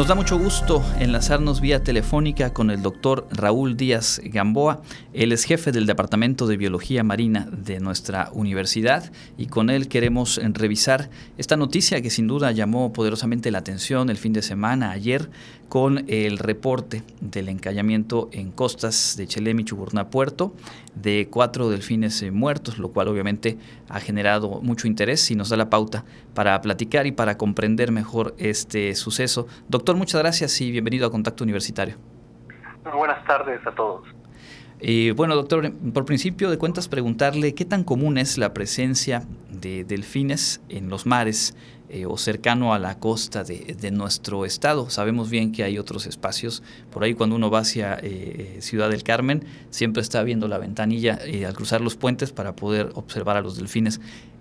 Nos da mucho gusto enlazarnos vía telefónica con el doctor Raúl Díaz Gamboa. Él es jefe del Departamento de Biología Marina de nuestra universidad y con él queremos revisar esta noticia que sin duda llamó poderosamente la atención el fin de semana, ayer, con el reporte del encallamiento en costas de Chelem y Chuburná Puerto de cuatro delfines muertos, lo cual obviamente ha generado mucho interés y nos da la pauta para platicar y para comprender mejor este suceso. Doctor, muchas gracias y bienvenido a Contacto Universitario. buenas tardes a todos. Eh, bueno, doctor, por principio de cuentas preguntarle qué tan común es la presencia de delfines en los mares eh, o cercano a la costa de, nuestro estado. Sabemos bien que hay otros espacios. Por ahí cuando uno va hacia eh, Ciudad del Carmen, siempre está viendo la ventanilla al cruzar los puentes para poder observar a los delfines.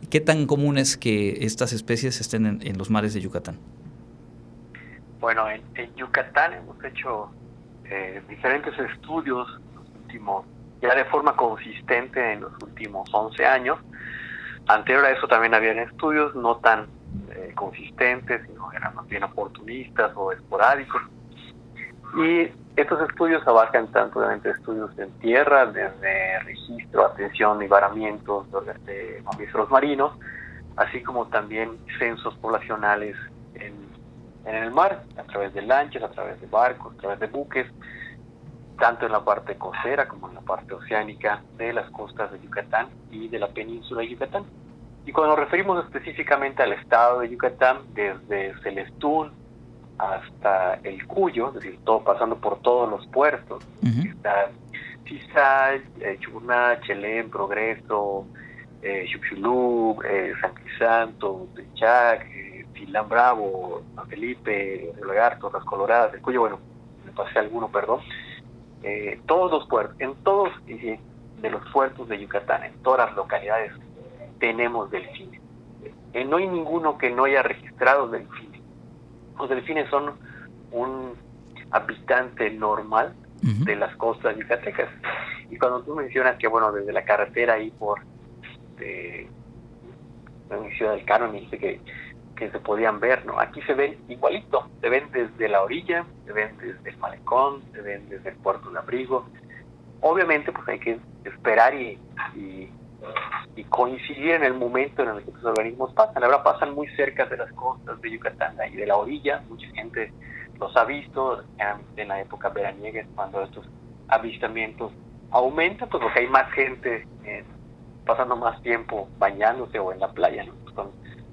¿Qué tan común es que estas especies estén en, los mares de Yucatán? Bueno, en, Yucatán hemos hecho diferentes estudios ya de forma consistente en los últimos 11 años. Anterior a eso también habían estudios no tan eh, consistentes, sino eran más bien oportunistas o esporádicos. Y estos estudios abarcan tanto obviamente estudios en tierra, desde registro, atención y varamientos de mamíferos marinos, así como también censos poblacionales en, en el mar, a través de lanchas, a través de barcos, a través de buques, tanto en la parte costera como en la parte oceánica de las costas de Yucatán y de la península de Yucatán. Y cuando nos referimos específicamente al estado de Yucatán, desde Celestún hasta el Cuyo, es decir, todo, pasando por todos los puertos, está Tizay, eh, Chuná, Chelén, Progreso, eh, eh, San Crisanto, Techac, Tilán Bravo, San Felipe, El Lagarto, Las Coloradas, el Cuyo, bueno, me pasé alguno, perdón, eh, todos los puertos, en todos de los puertos de Yucatán, en todas las localidades, tenemos delfines. Eh, no hay ninguno que no haya registrado delfines. Los delfines son un habitante normal de las costas yucatecas. Y cuando tú mencionas que, bueno, desde la carretera ahí por de, Ciudad del Cano, me dice que que se podían ver, ¿no? Aquí se ven igualito, se ven desde la orilla, se ven desde el malecón, se ven desde el puerto de abrigo. Obviamente, pues hay que esperar y, y, coincidir en el momento en el que los organismos pasan. Verdad, pasan muy cerca de las costas de Yucatán y de la orilla. Mucha gente los ha visto en la época veraniega, cuando estos avistamientos aumentan, pues porque hay más gente eh, pasando más tiempo bañándose o en la playa, ¿no?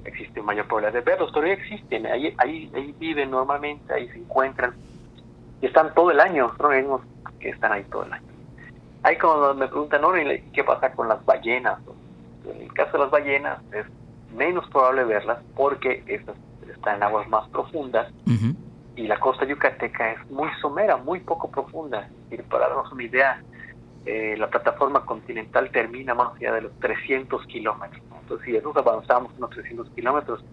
Existe mayor probabilidad de verlos, pero ya existen, ahí, ahí, ahí viven normalmente, ahí se encuentran y están todo el año, organismos que están ahí todo el año. Ahí cuando me preguntan, ¿no? ¿qué pasa con las ballenas? En el caso de las ballenas es menos probable verlas porque estas están en aguas más profundas y la costa yucateca es muy somera, muy poco profunda. Y para darnos una idea, eh, la plataforma continental termina más allá de los 300 kilómetros. Entonces, si nosotros avanzamos unos 300 kilómetros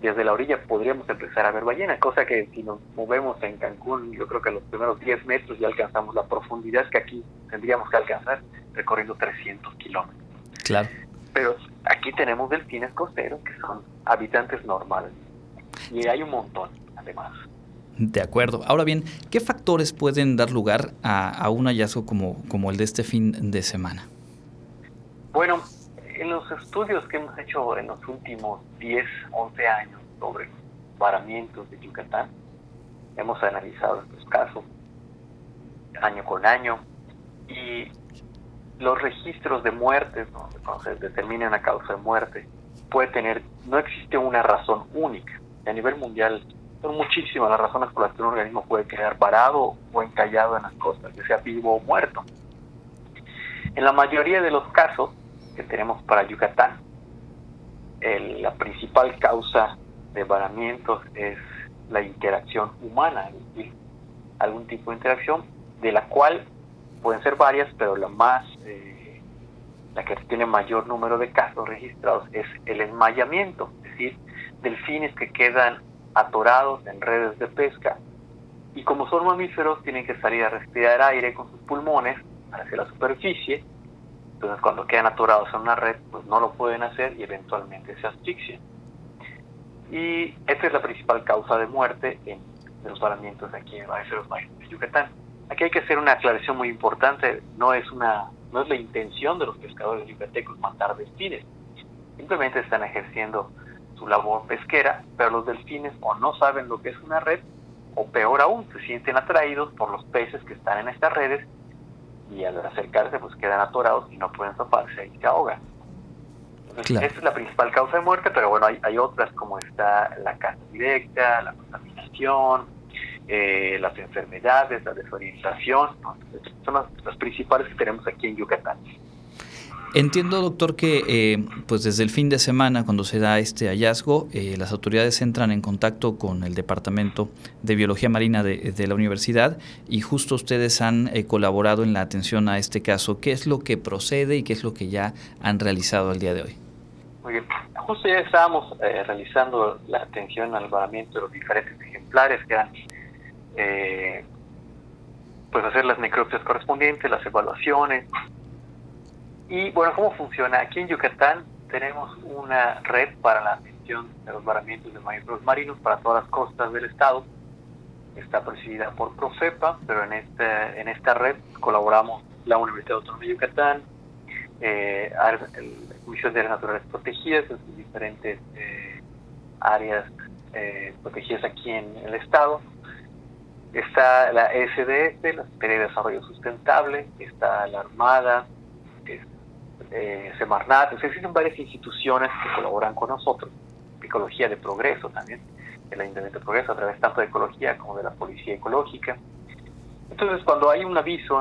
desde la orilla, podríamos empezar a ver ballena, cosa que si nos movemos en Cancún, yo creo que a los primeros 10 metros ya alcanzamos la profundidad que aquí tendríamos que alcanzar recorriendo 300 kilómetros. Claro. Pero aquí tenemos delfines costeros que son habitantes normales. Y hay un montón, además. De acuerdo. Ahora bien, ¿qué factores pueden dar lugar a, un hallazgo como, el de este fin de semana? Bueno, en los estudios que hemos hecho en los últimos 10, 11 años sobre varamientos de Yucatán, hemos analizado estos casos año con año y los registros de muertes, cuando se determina una causa de muerte, puede tener, no existe una razón única. A nivel mundial son muchísimas las razones por las que un organismo puede quedar varado o encallado en las costas, que sea vivo o muerto. En la mayoría de los casos que tenemos para Yucatán, la principal causa de varamientos es la interacción humana, algún tipo de interacción de la cual pueden ser varias, pero la más, eh, la que tiene mayor número de casos registrados es el enmayamiento, es decir, delfines que quedan atorados en redes de pesca y como son mamíferos tienen que salir a respirar aire con sus pulmones hacia la superficie. Entonces cuando quedan atorados en una red pues no lo pueden hacer y eventualmente se asfixian. Y esta es la principal causa de muerte en de los varamientos aquí en los de Yucatán. Aquí hay que hacer una aclaración muy importante, no es una no es la intención de los pescadores yucatecos matar delfines, simplemente están ejerciendo su labor pesquera, pero los delfines o no saben lo que es una red, o peor aún, se sienten atraídos por los peces que están en estas redes y al acercarse pues quedan atorados y no pueden zafarse y se ahogan. Esa es la principal causa de muerte, pero bueno, hay, hay otras como está la caza directa, la contaminación, eh, las enfermedades, la desorientación, son las, principales que tenemos aquí en Yucatán. Entiendo, doctor, que eh, pues desde el fin de semana, cuando se da este hallazgo, eh, las autoridades entran en contacto con el Departamento de Biología Marina de, la universidad y justo ustedes han colaborado en la atención a este caso. ¿Qué es lo que procede y qué es lo que ya han realizado el día de hoy? Muy bien. Justo ya estábamos realizando la atención al varamiento de los diferentes ejemplares que eran eh, pues hacer las necropsias correspondientes, las evaluaciones. Y bueno, ¿cómo funciona? Aquí en Yucatán tenemos una red para la atención de los varamientos de mamíferos marinos para todas las costas del estado. Está presidida por Profepa, pero en esta, en esta red colaboramos la Universidad Autónoma de Yucatán, eh, la Comisión de Áreas Naturales Protegidas, diferentes eh, áreas eh, protegidas aquí en el estado, Está la SDS, la Secretaría de Desarrollo Sustentable, está la Armada, eh, Semarnat, existen varias instituciones que colaboran con nosotros, Ecología de Progreso también, el Ayuntamiento de Progreso, a través tanto de Ecología como de la Policía Ecológica. Entonces, cuando hay un aviso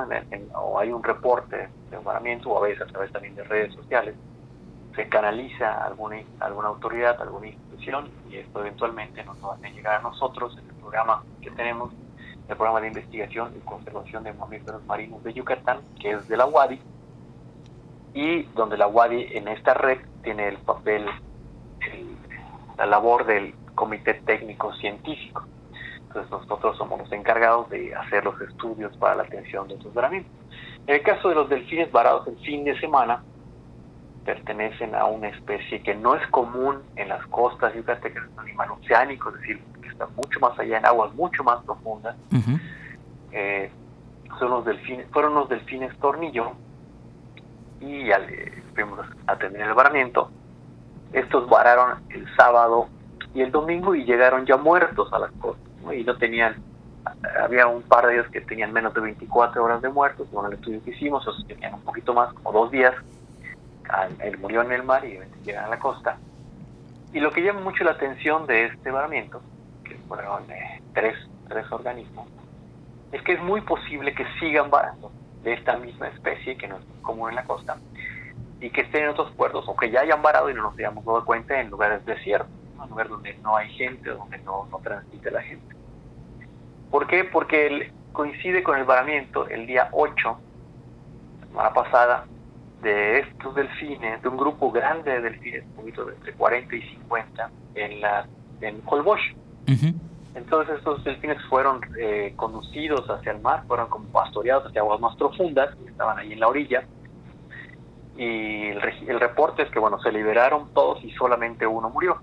o hay un reporte de embaramiento, o a veces a través también de redes sociales, se canaliza a alguna, alguna autoridad, alguna institución, y esto eventualmente nos va a llegar a nosotros en el programa que tenemos el programa de investigación y conservación de mamíferos marinos de Yucatán, que es de la UADI, y donde la UADI en esta red tiene el papel, la labor del comité técnico científico. Entonces nosotros somos los encargados de hacer los estudios para la atención de estos varamientos. En el caso de los delfines varados el fin de semana, pertenecen a una especie que no es común en las costas yucatecas, es un animal oceánico, es decir, que está mucho más allá en aguas mucho más profundas. Eh, son los delfines, fueron los delfines tornillo y al eh, fuimos a tener el varamiento. Estos vararon el sábado y el domingo y llegaron ya muertos a las costas y no tenían había un par de ellos que tenían menos de 24 horas de muertos, con el estudio que hicimos, otros tenían un poquito más, como dos días, él murió en el mar y llegan a la costa. Y lo que llama mucho la atención de este varamiento, que fueron eh, tres, tres organismos, es que es muy posible que sigan varando de esta misma especie que no es común en la costa y que estén en otros puertos o que ya hayan varado y no nos hayamos dado cuenta en lugares desiertos, en lugares donde no hay gente, donde no, no transite la gente. ¿Por qué? Porque coincide con el varamiento el día 8, la semana pasada, de estos delfines, de un grupo grande de delfines, un poquito de entre 40 y 50, en, la, en Holbox. Entonces estos delfines fueron eh, conducidos hacia el mar, fueron como pastoreados hacia aguas más profundas, estaban ahí en la orilla. Y el, reporte es que bueno, se liberaron todos y solamente uno murió.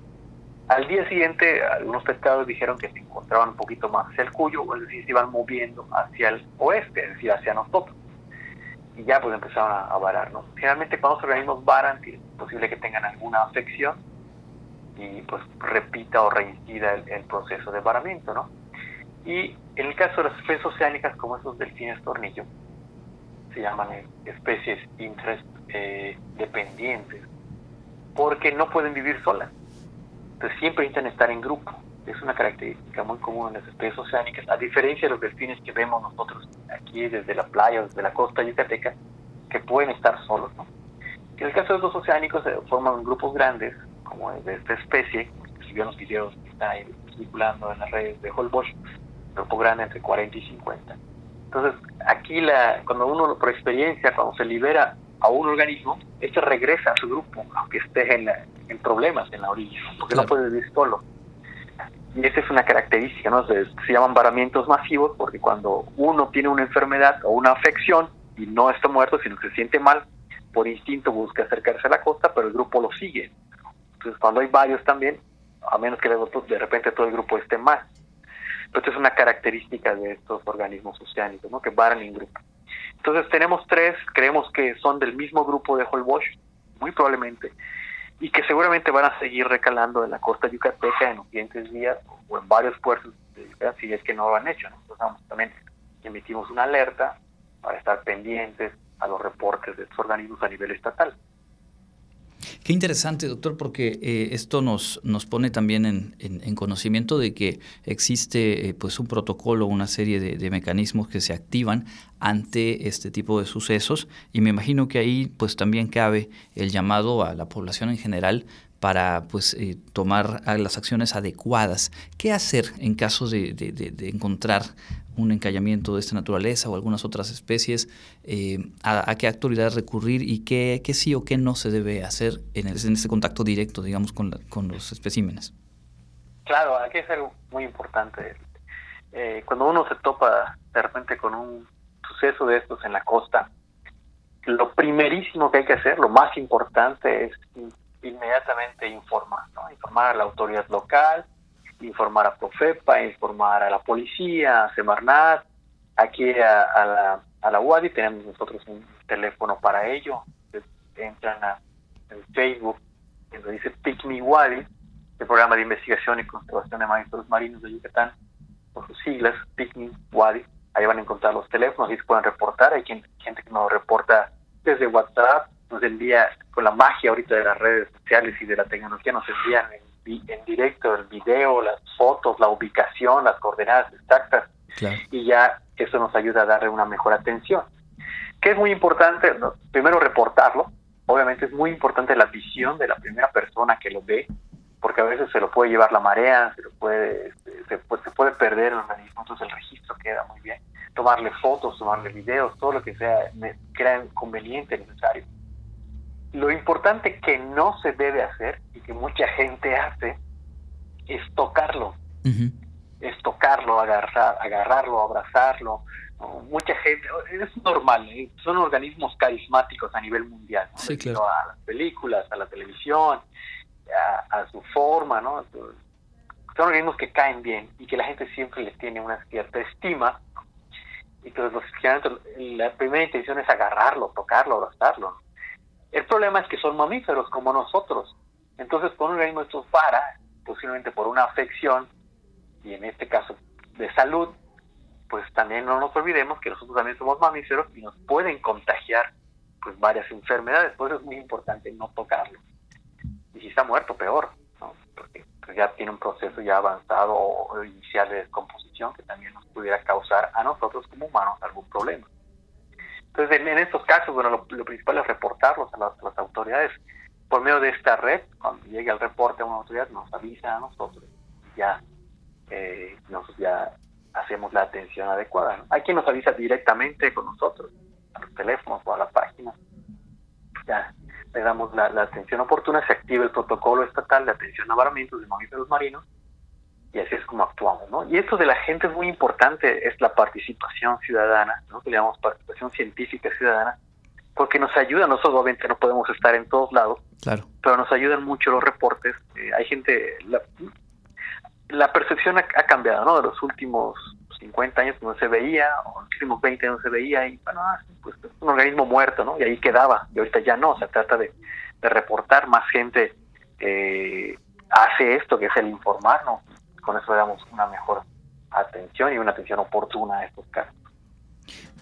Al día siguiente, algunos pescadores dijeron que se encontraban un poquito más hacia el Cuyo, es decir, se iban moviendo hacia el oeste, es decir, hacia nosotros y ya pues empezaron a, varar, ¿no? Generalmente cuando los organismos varan es posible que tengan alguna afección y pues repita o reincida el, proceso de varamiento, ¿no? Y en el caso de las especies oceánicas como esos delfines tornillo, se llaman especies interdependientes, porque no pueden vivir solas. Entonces siempre necesitan estar en grupo es una característica muy común en las especies oceánicas, a diferencia de los delfines que vemos nosotros aquí desde la playa, desde la costa yucateca, que pueden estar solos. En el caso de los oceánicos se forman grupos grandes, como de esta especie, que si vieron los videos que están circulando en las redes de Holbox, grupo grande entre 40 y 50. Entonces, aquí la, cuando uno, por experiencia, cuando se libera a un organismo, este regresa a su grupo, aunque esté en, en problemas en la orilla, porque no puede vivir solo. Y esa es una característica, ¿no? Se, llaman varamientos masivos porque cuando uno tiene una enfermedad o una afección y no está muerto, sino que se siente mal, por instinto busca acercarse a la costa, pero el grupo lo sigue. Entonces, cuando hay varios también, a menos que de repente todo el grupo esté mal. Esta es una característica de estos organismos oceánicos, ¿no? que varan en grupo. Entonces tenemos tres, creemos que son del mismo grupo de Holbox, muy probablemente, y que seguramente van a seguir recalando en la costa yucateca en los siguientes días o en varios puertos de Yucatán, si es que no lo han hecho. Nosotros también emitimos una alerta para estar pendientes a los reportes de estos organismos a nivel estatal. Qué interesante, doctor, porque eh, esto nos, nos pone también en, conocimiento de que existe eh, pues un protocolo, una serie de, mecanismos que se activan ante este tipo de sucesos y me imagino que ahí pues también cabe el llamado a la población en general para pues eh, tomar las acciones adecuadas. ¿Qué hacer en caso de, encontrar un encallamiento de esta naturaleza o algunas otras especies? Eh, a, qué autoridad recurrir y qué, sí o qué no se debe hacer en, en ese contacto directo, digamos, con, con los especímenes? Claro, aquí es algo muy importante. Eh, cuando uno se topa de repente con un suceso de estos en la costa, lo primerísimo que hay que hacer, lo más importante es inmediatamente informar, ¿no? informar a la autoridad local, informar a Profepa, informar a la policía, a Semarnat, aquí a, la, a la UADI tenemos nosotros un teléfono para ello, entran a en Facebook, donde dice Pick WADI, el programa de investigación y conservación de mamíferos marinos de Yucatán, por sus siglas, Pick WADI, ahí van a encontrar los teléfonos y se pueden reportar, hay gente que nos reporta desde WhatsApp, nos envía, con la magia ahorita de las redes sociales y de la tecnología, nos envían en, directo el video, las fotos, la ubicación, las coordenadas exactas, y ya eso nos ayuda a darle una mejor atención. Que es muy importante, primero reportarlo, obviamente es muy importante la visión de la primera persona que lo ve, porque a veces se lo puede llevar la marea, se lo puede, se, se puede perder el organismo, entonces el registro queda muy bien. Tomarle fotos, tomarle videos, todo lo que sea, crea conveniente, necesario lo importante que no se debe hacer y que mucha gente hace es tocarlo. Es tocarlo, agarrar, agarrarlo, abrazarlo. Mucha gente, es normal, ¿eh? son organismos carismáticos a nivel mundial. Sí, claro. A las películas, a la televisión, a, su forma, ¿no? Son organismos que caen bien y que la gente siempre les tiene una cierta estima. Entonces, la primera intención es agarrarlo, tocarlo, abrazarlo. El problema es que son mamíferos como nosotros. Entonces, con un organismo para, posiblemente por una afección, y en este caso de salud, pues también no nos olvidemos que nosotros también somos mamíferos y nos pueden contagiar pues varias enfermedades. Por eso es muy importante no tocarlo. Y si está muerto, peor, ¿no? porque pues, ya tiene un proceso ya avanzado o inicial de descomposición que también nos pudiera causar a nosotros como humanos algún problema. Entonces, en, estos casos, bueno, lo, principal es reportarlos a las, autoridades. Por medio de esta red, cuando llegue el reporte a una autoridad, nos avisa a nosotros. Ya, eh, nosotros ya hacemos la atención adecuada. Hay quien nos avisa directamente con nosotros, a los teléfonos o a la página. Ya le damos la, atención oportuna, se activa el protocolo estatal de atención a varamientos de mamíferos marinos y así es como actuamos, ¿no? Y esto de la gente es muy importante, es la participación ciudadana, ¿no? Que le llamamos participación científica ciudadana, porque nos ayuda, nosotros obviamente no podemos estar en todos lados, claro. pero nos ayudan mucho los reportes, eh, hay gente, la, percepción ha, cambiado, ¿no? De los últimos 50 años no se veía, o los últimos 20 no se veía, y bueno, ah, pues es un organismo muerto, ¿no? Y ahí quedaba, y ahorita ya no, se trata de, de reportar, más gente eh, hace esto, que es el informarnos, con eso le damos una mejor atención y una atención oportuna a estos casos.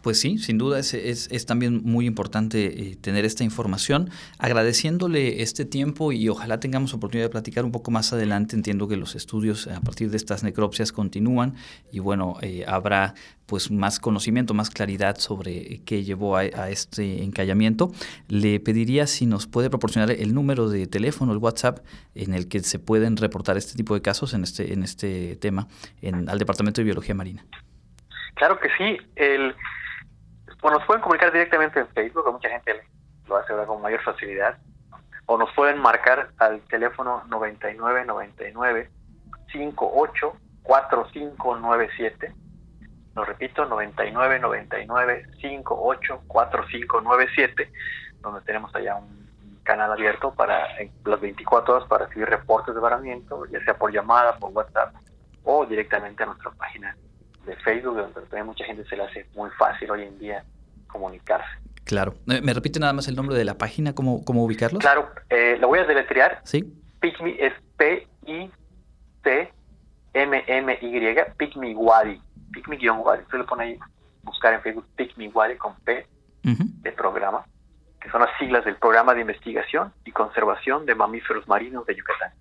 Pues sí, sin duda es, es, también muy importante eh, tener esta información. Agradeciéndole este tiempo y ojalá tengamos oportunidad de platicar un poco más adelante. Entiendo que los estudios a partir de estas necropsias continúan y bueno, eh, habrá pues más conocimiento, más claridad sobre qué llevó a, este encallamiento. Le pediría si nos puede proporcionar el número de teléfono, el WhatsApp, en el que se pueden reportar este tipo de casos en este, en este tema en, al Departamento de Biología Marina. Claro que sí. El o nos pueden comunicar directamente en Facebook, que mucha gente lo hace ahora con mayor facilidad, o nos pueden marcar al teléfono 9999 58 4597. Lo repito, 9999 58 4597, donde tenemos allá un canal abierto para las 24 horas para recibir reportes de varamiento, ya sea por llamada, por WhatsApp o directamente a nuestra página de Facebook, donde también mucha gente se le hace muy fácil hoy en día comunicarse. Claro. Eh, ¿Me repite nada más el nombre de la página? ¿Cómo, cómo ubicarlos? Claro, eh, lo voy a deletrear. Sí. Picmi es P-I-C-M-M-Y, Picmi Wadi. Picmi-Wadi. Usted le pone ahí, buscar en Facebook Picmi Wadi con P de programa, que son las siglas del Programa de Investigación y Conservación de Mamíferos Marinos de Yucatán.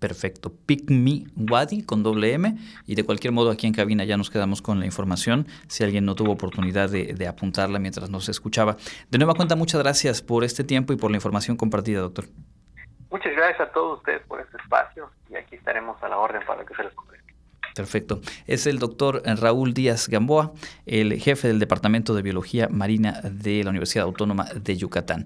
Perfecto. Pick Me Wadi con doble M. Y de cualquier modo, aquí en cabina ya nos quedamos con la información. Si alguien no tuvo oportunidad de, apuntarla mientras nos escuchaba. De nueva cuenta, muchas gracias por este tiempo y por la información compartida, doctor. Muchas gracias a todos ustedes por este espacio y aquí estaremos a la orden para que se les comunique. Perfecto. Es el doctor Raúl Díaz Gamboa, el jefe del Departamento de Biología Marina de la Universidad Autónoma de Yucatán.